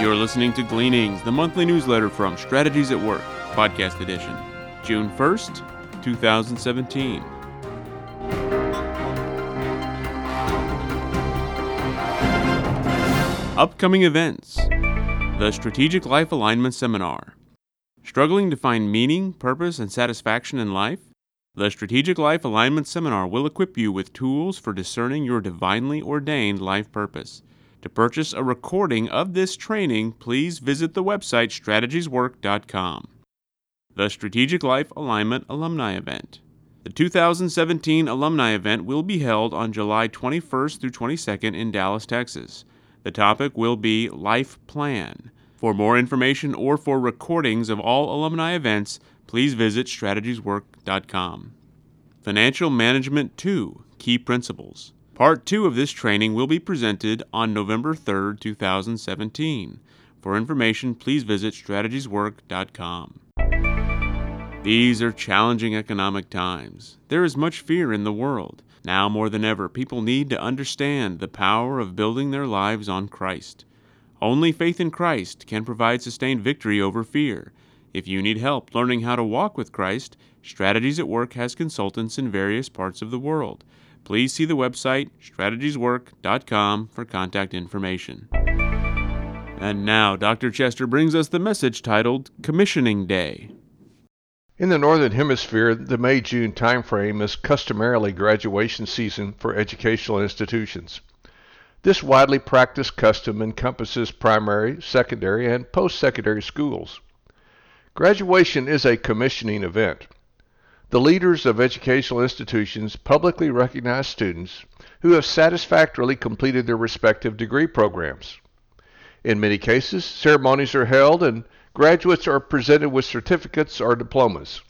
You're listening to Gleanings, the monthly newsletter from Strategies at Work, podcast edition, June 1st, 2017. Upcoming events The Strategic Life Alignment Seminar. Struggling to find meaning, purpose, and satisfaction in life? The Strategic Life Alignment Seminar will equip you with tools for discerning your divinely ordained life purpose. To purchase a recording of this training, please visit the website strategieswork.com. The Strategic Life Alignment Alumni Event. The 2017 alumni event will be held on July 21st through 22nd in Dallas, Texas. The topic will be Life Plan. For more information or for recordings of all alumni events, please visit strategieswork.com. Financial Management 2 Key Principles. Part 2 of this training will be presented on November 3, 2017. For information, please visit strategieswork.com. These are challenging economic times. There is much fear in the world. Now more than ever, people need to understand the power of building their lives on Christ. Only faith in Christ can provide sustained victory over fear. If you need help learning how to walk with Christ, Strategies at Work has consultants in various parts of the world. Please see the website strategieswork.com for contact information. And now, Dr. Chester brings us the message titled Commissioning Day. In the Northern Hemisphere, the May June timeframe is customarily graduation season for educational institutions. This widely practiced custom encompasses primary, secondary, and post secondary schools. Graduation is a commissioning event. The leaders of educational institutions publicly recognize students who have satisfactorily completed their respective degree programs. In many cases, ceremonies are held and graduates are presented with certificates or diplomas.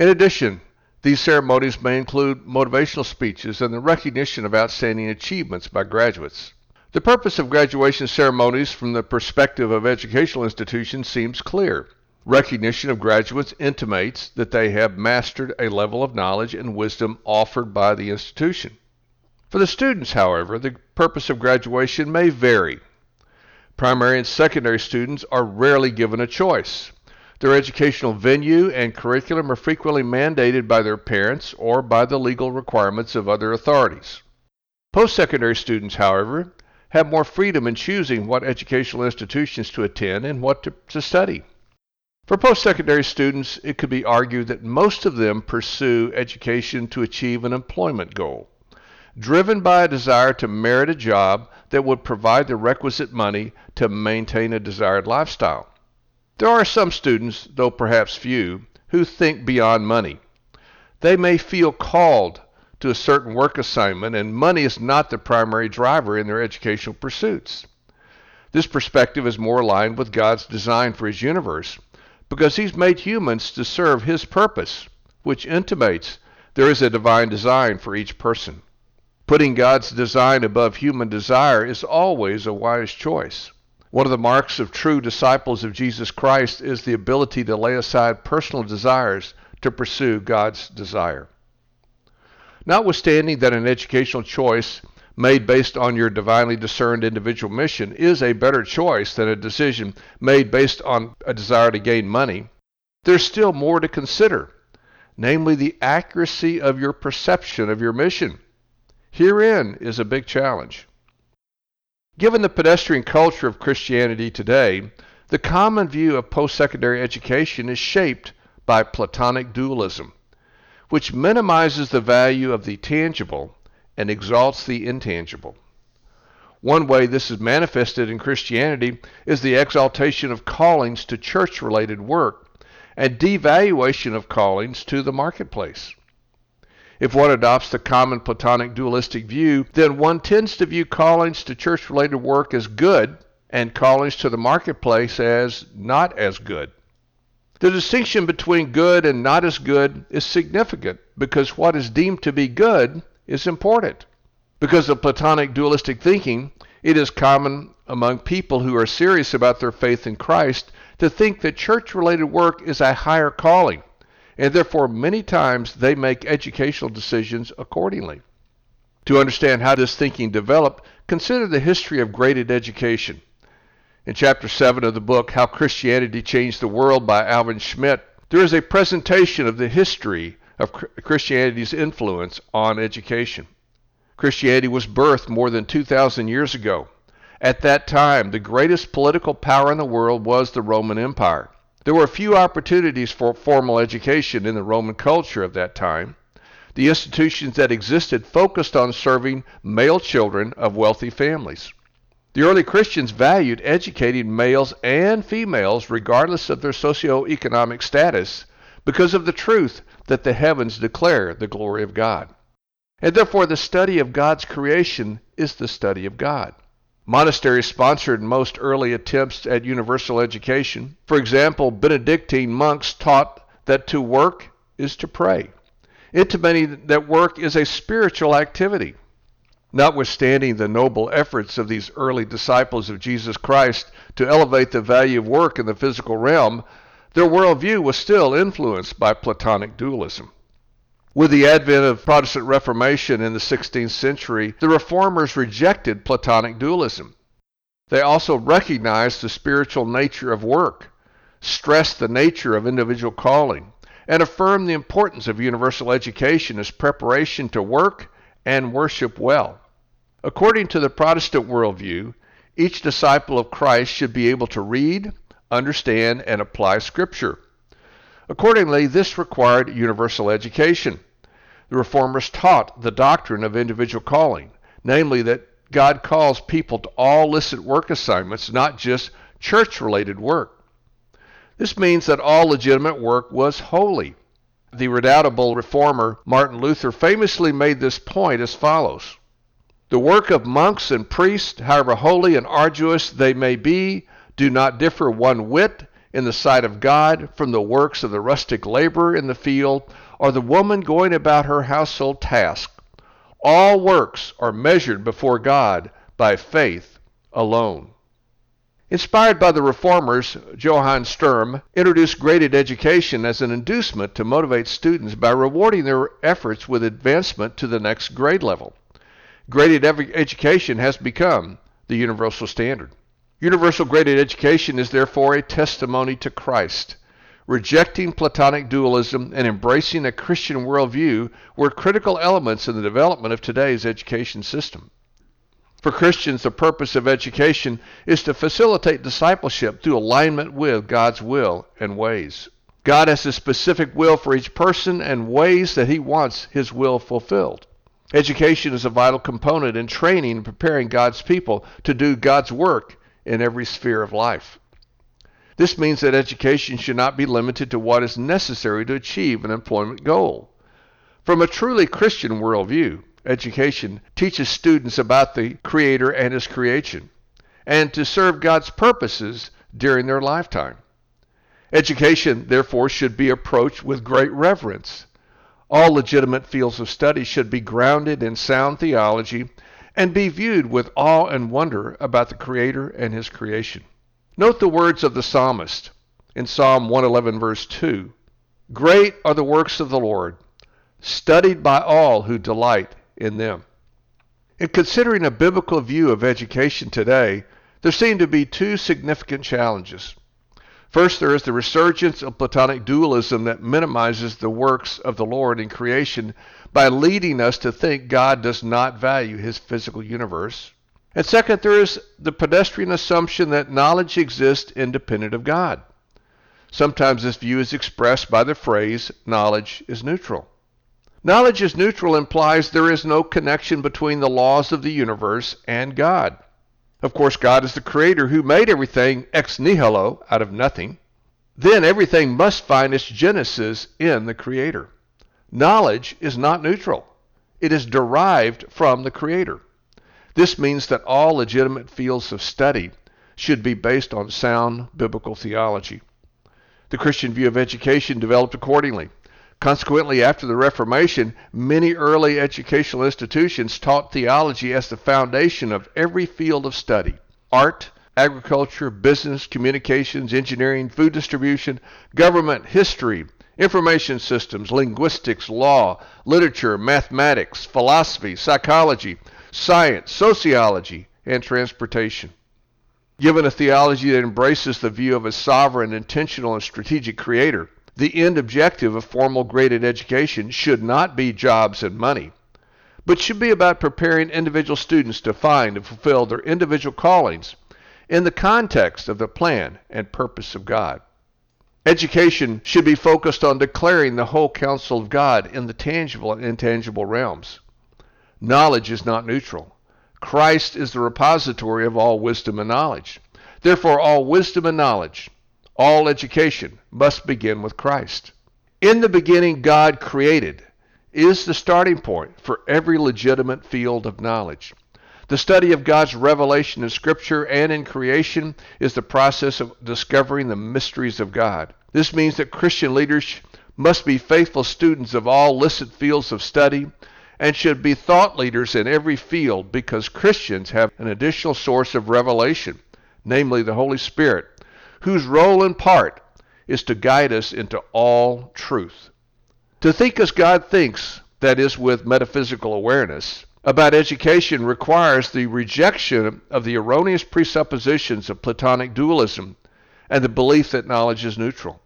In addition, these ceremonies may include motivational speeches and the recognition of outstanding achievements by graduates. The purpose of graduation ceremonies from the perspective of educational institutions seems clear. Recognition of graduates intimates that they have mastered a level of knowledge and wisdom offered by the institution. For the students, however, the purpose of graduation may vary Primary and secondary students are rarely given a choice. Their educational venue and curriculum are frequently mandated by their parents or by the legal requirements of other authorities. Post secondary students, however, have more freedom in choosing what educational institutions to attend and what to, to study. For post secondary students, it could be argued that most of them pursue education to achieve an employment goal driven by a desire to merit a job that would provide the requisite money to maintain a desired lifestyle. There are some students, though perhaps few, who think beyond money. They may feel called to a certain work assignment, and money is not the primary driver in their educational pursuits. This perspective is more aligned with God's design for His universe because He's made humans to serve His purpose, which intimates there is a divine design for each person. Putting God's design above human desire is always a wise choice. One of the marks of true disciples of Jesus Christ is the ability to lay aside personal desires to pursue God's desire. Notwithstanding that an educational choice made based on your divinely discerned individual mission is a better choice than a decision made based on a desire to gain money, there's still more to consider, namely the accuracy of your perception of your mission. Herein is a big challenge. Given the pedestrian culture of Christianity today, the common view of post secondary education is shaped by Platonic dualism, which minimizes the value of the tangible and exalts the intangible. One way this is manifested in Christianity is the exaltation of callings to church related work and devaluation of callings to the marketplace. If one adopts the common Platonic dualistic view, then one tends to view callings to church related work as good and callings to the marketplace as not as good. The distinction between good and not as good is significant because what is deemed to be good is important. Because of Platonic dualistic thinking, it is common among people who are serious about their faith in Christ to think that church related work is a higher calling and therefore many times they make educational decisions accordingly. To understand how this thinking developed, consider the history of graded education. In chapter 7 of the book, How Christianity Changed the World by Alvin Schmidt, there is a presentation of the history of Christianity's influence on education. Christianity was birthed more than 2,000 years ago. At that time, the greatest political power in the world was the Roman Empire. There were few opportunities for formal education in the Roman culture of that time. The institutions that existed focused on serving male children of wealthy families. The early Christians valued educating males and females regardless of their socio-economic status because of the truth that the heavens declare the glory of God. And therefore, the study of God's creation is the study of God. Monasteries sponsored most early attempts at universal education. For example, Benedictine monks taught that to work is to pray, intimating that work is a spiritual activity. Notwithstanding the noble efforts of these early disciples of Jesus Christ to elevate the value of work in the physical realm, their worldview was still influenced by Platonic dualism. With the advent of Protestant Reformation in the 16th century, the reformers rejected Platonic dualism. They also recognized the spiritual nature of work, stressed the nature of individual calling, and affirmed the importance of universal education as preparation to work and worship well. According to the Protestant worldview, each disciple of Christ should be able to read, understand, and apply Scripture. Accordingly, this required universal education. The Reformers taught the doctrine of individual calling, namely that God calls people to all licit work assignments, not just church related work. This means that all legitimate work was holy. The redoubtable reformer Martin Luther famously made this point as follows The work of monks and priests, however holy and arduous they may be, do not differ one whit in the sight of God from the works of the rustic laborer in the field or the woman going about her household task. All works are measured before God by faith alone. Inspired by the reformers, Johann Sturm introduced graded education as an inducement to motivate students by rewarding their efforts with advancement to the next grade level. Graded education has become the universal standard. Universal graded education is therefore a testimony to Christ. Rejecting Platonic dualism and embracing a Christian worldview were critical elements in the development of today's education system. For Christians, the purpose of education is to facilitate discipleship through alignment with God's will and ways. God has a specific will for each person and ways that He wants His will fulfilled. Education is a vital component in training and preparing God's people to do God's work in every sphere of life. This means that education should not be limited to what is necessary to achieve an employment goal. From a truly Christian worldview, education teaches students about the Creator and His creation, and to serve God's purposes during their lifetime. Education, therefore, should be approached with great reverence. All legitimate fields of study should be grounded in sound theology and be viewed with awe and wonder about the Creator and His creation. Note the words of the psalmist in Psalm 111, verse 2 Great are the works of the Lord, studied by all who delight in them. In considering a biblical view of education today, there seem to be two significant challenges. First, there is the resurgence of Platonic dualism that minimizes the works of the Lord in creation by leading us to think God does not value his physical universe. And second, there is the pedestrian assumption that knowledge exists independent of God. Sometimes this view is expressed by the phrase, knowledge is neutral. Knowledge is neutral implies there is no connection between the laws of the universe and God. Of course, God is the creator who made everything ex nihilo, out of nothing. Then everything must find its genesis in the creator. Knowledge is not neutral. It is derived from the creator. This means that all legitimate fields of study should be based on sound biblical theology. The Christian view of education developed accordingly. Consequently, after the Reformation, many early educational institutions taught theology as the foundation of every field of study art, agriculture, business, communications, engineering, food distribution, government, history, information systems, linguistics, law, literature, mathematics, philosophy, psychology, science, sociology, and transportation. Given a theology that embraces the view of a sovereign, intentional, and strategic creator, the end objective of formal graded education should not be jobs and money, but should be about preparing individual students to find and fulfill their individual callings in the context of the plan and purpose of God. Education should be focused on declaring the whole counsel of God in the tangible and intangible realms. Knowledge is not neutral. Christ is the repository of all wisdom and knowledge. Therefore, all wisdom and knowledge, all education must begin with Christ. In the beginning, God created is the starting point for every legitimate field of knowledge. The study of God's revelation in Scripture and in creation is the process of discovering the mysteries of God. This means that Christian leaders must be faithful students of all licit fields of study and should be thought leaders in every field because Christians have an additional source of revelation, namely the Holy Spirit, whose role in part is to guide us into all truth. To think as God thinks, that is, with metaphysical awareness, about education requires the rejection of the erroneous presuppositions of Platonic dualism and the belief that knowledge is neutral.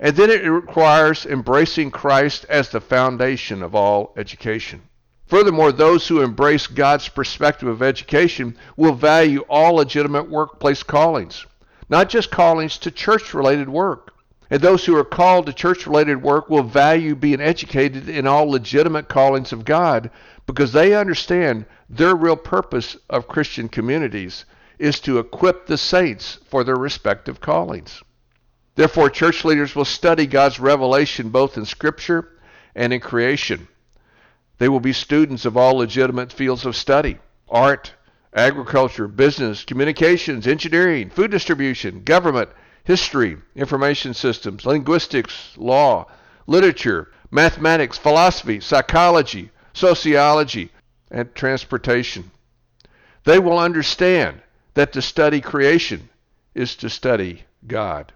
And then it requires embracing Christ as the foundation of all education. Furthermore, those who embrace God's perspective of education will value all legitimate workplace callings, not just callings to church related work. And those who are called to church related work will value being educated in all legitimate callings of God because they understand their real purpose of Christian communities is to equip the saints for their respective callings. Therefore, church leaders will study God's revelation both in Scripture and in creation. They will be students of all legitimate fields of study art, agriculture, business, communications, engineering, food distribution, government, history, information systems, linguistics, law, literature, mathematics, philosophy, psychology, sociology, and transportation. They will understand that to study creation is to study God.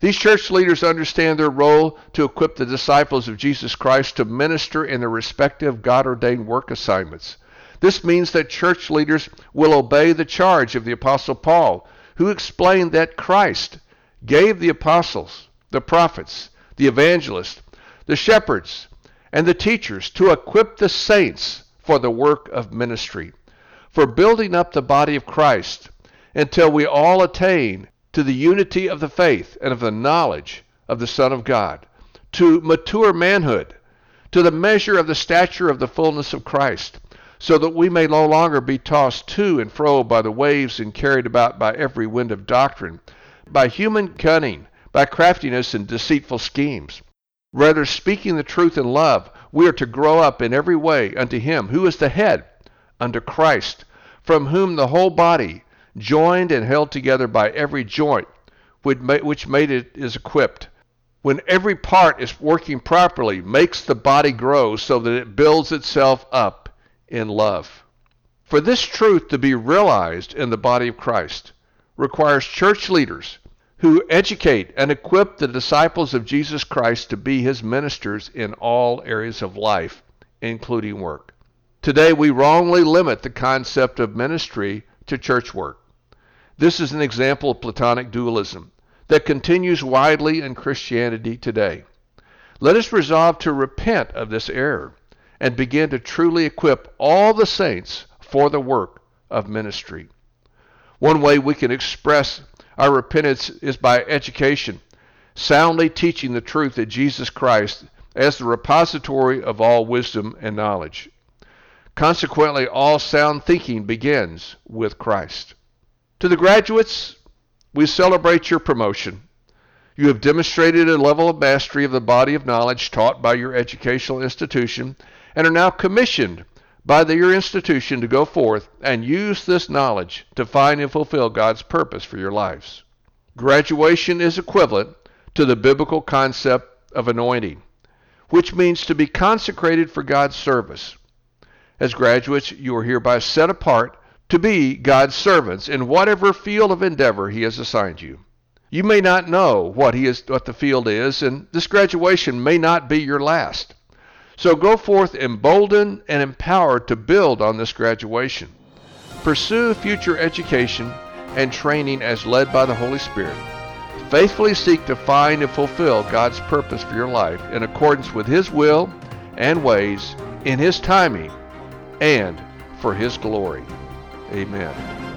These church leaders understand their role to equip the disciples of Jesus Christ to minister in their respective God ordained work assignments. This means that church leaders will obey the charge of the Apostle Paul, who explained that Christ gave the apostles, the prophets, the evangelists, the shepherds, and the teachers to equip the saints for the work of ministry, for building up the body of Christ until we all attain to the unity of the faith and of the knowledge of the Son of God, to mature manhood, to the measure of the stature of the fullness of Christ, so that we may no longer be tossed to and fro by the waves and carried about by every wind of doctrine, by human cunning, by craftiness and deceitful schemes. Rather, speaking the truth in love, we are to grow up in every way unto Him who is the head, unto Christ, from whom the whole body, joined and held together by every joint which made it is equipped. When every part is working properly, makes the body grow so that it builds itself up in love. For this truth to be realized in the body of Christ requires church leaders who educate and equip the disciples of Jesus Christ to be his ministers in all areas of life, including work. Today, we wrongly limit the concept of ministry to church work. This is an example of Platonic dualism that continues widely in Christianity today. Let us resolve to repent of this error and begin to truly equip all the saints for the work of ministry. One way we can express our repentance is by education, soundly teaching the truth that Jesus Christ as the repository of all wisdom and knowledge. Consequently, all sound thinking begins with Christ. To the graduates, we celebrate your promotion. You have demonstrated a level of mastery of the body of knowledge taught by your educational institution and are now commissioned by the, your institution to go forth and use this knowledge to find and fulfill God's purpose for your lives. Graduation is equivalent to the biblical concept of anointing, which means to be consecrated for God's service. As graduates, you are hereby set apart to be God's servants in whatever field of endeavor He has assigned you. You may not know what he is, what the field is, and this graduation may not be your last. So go forth emboldened and empowered to build on this graduation. Pursue future education and training as led by the Holy Spirit. Faithfully seek to find and fulfill God's purpose for your life in accordance with His will and ways, in His timing, and for His glory. Amen.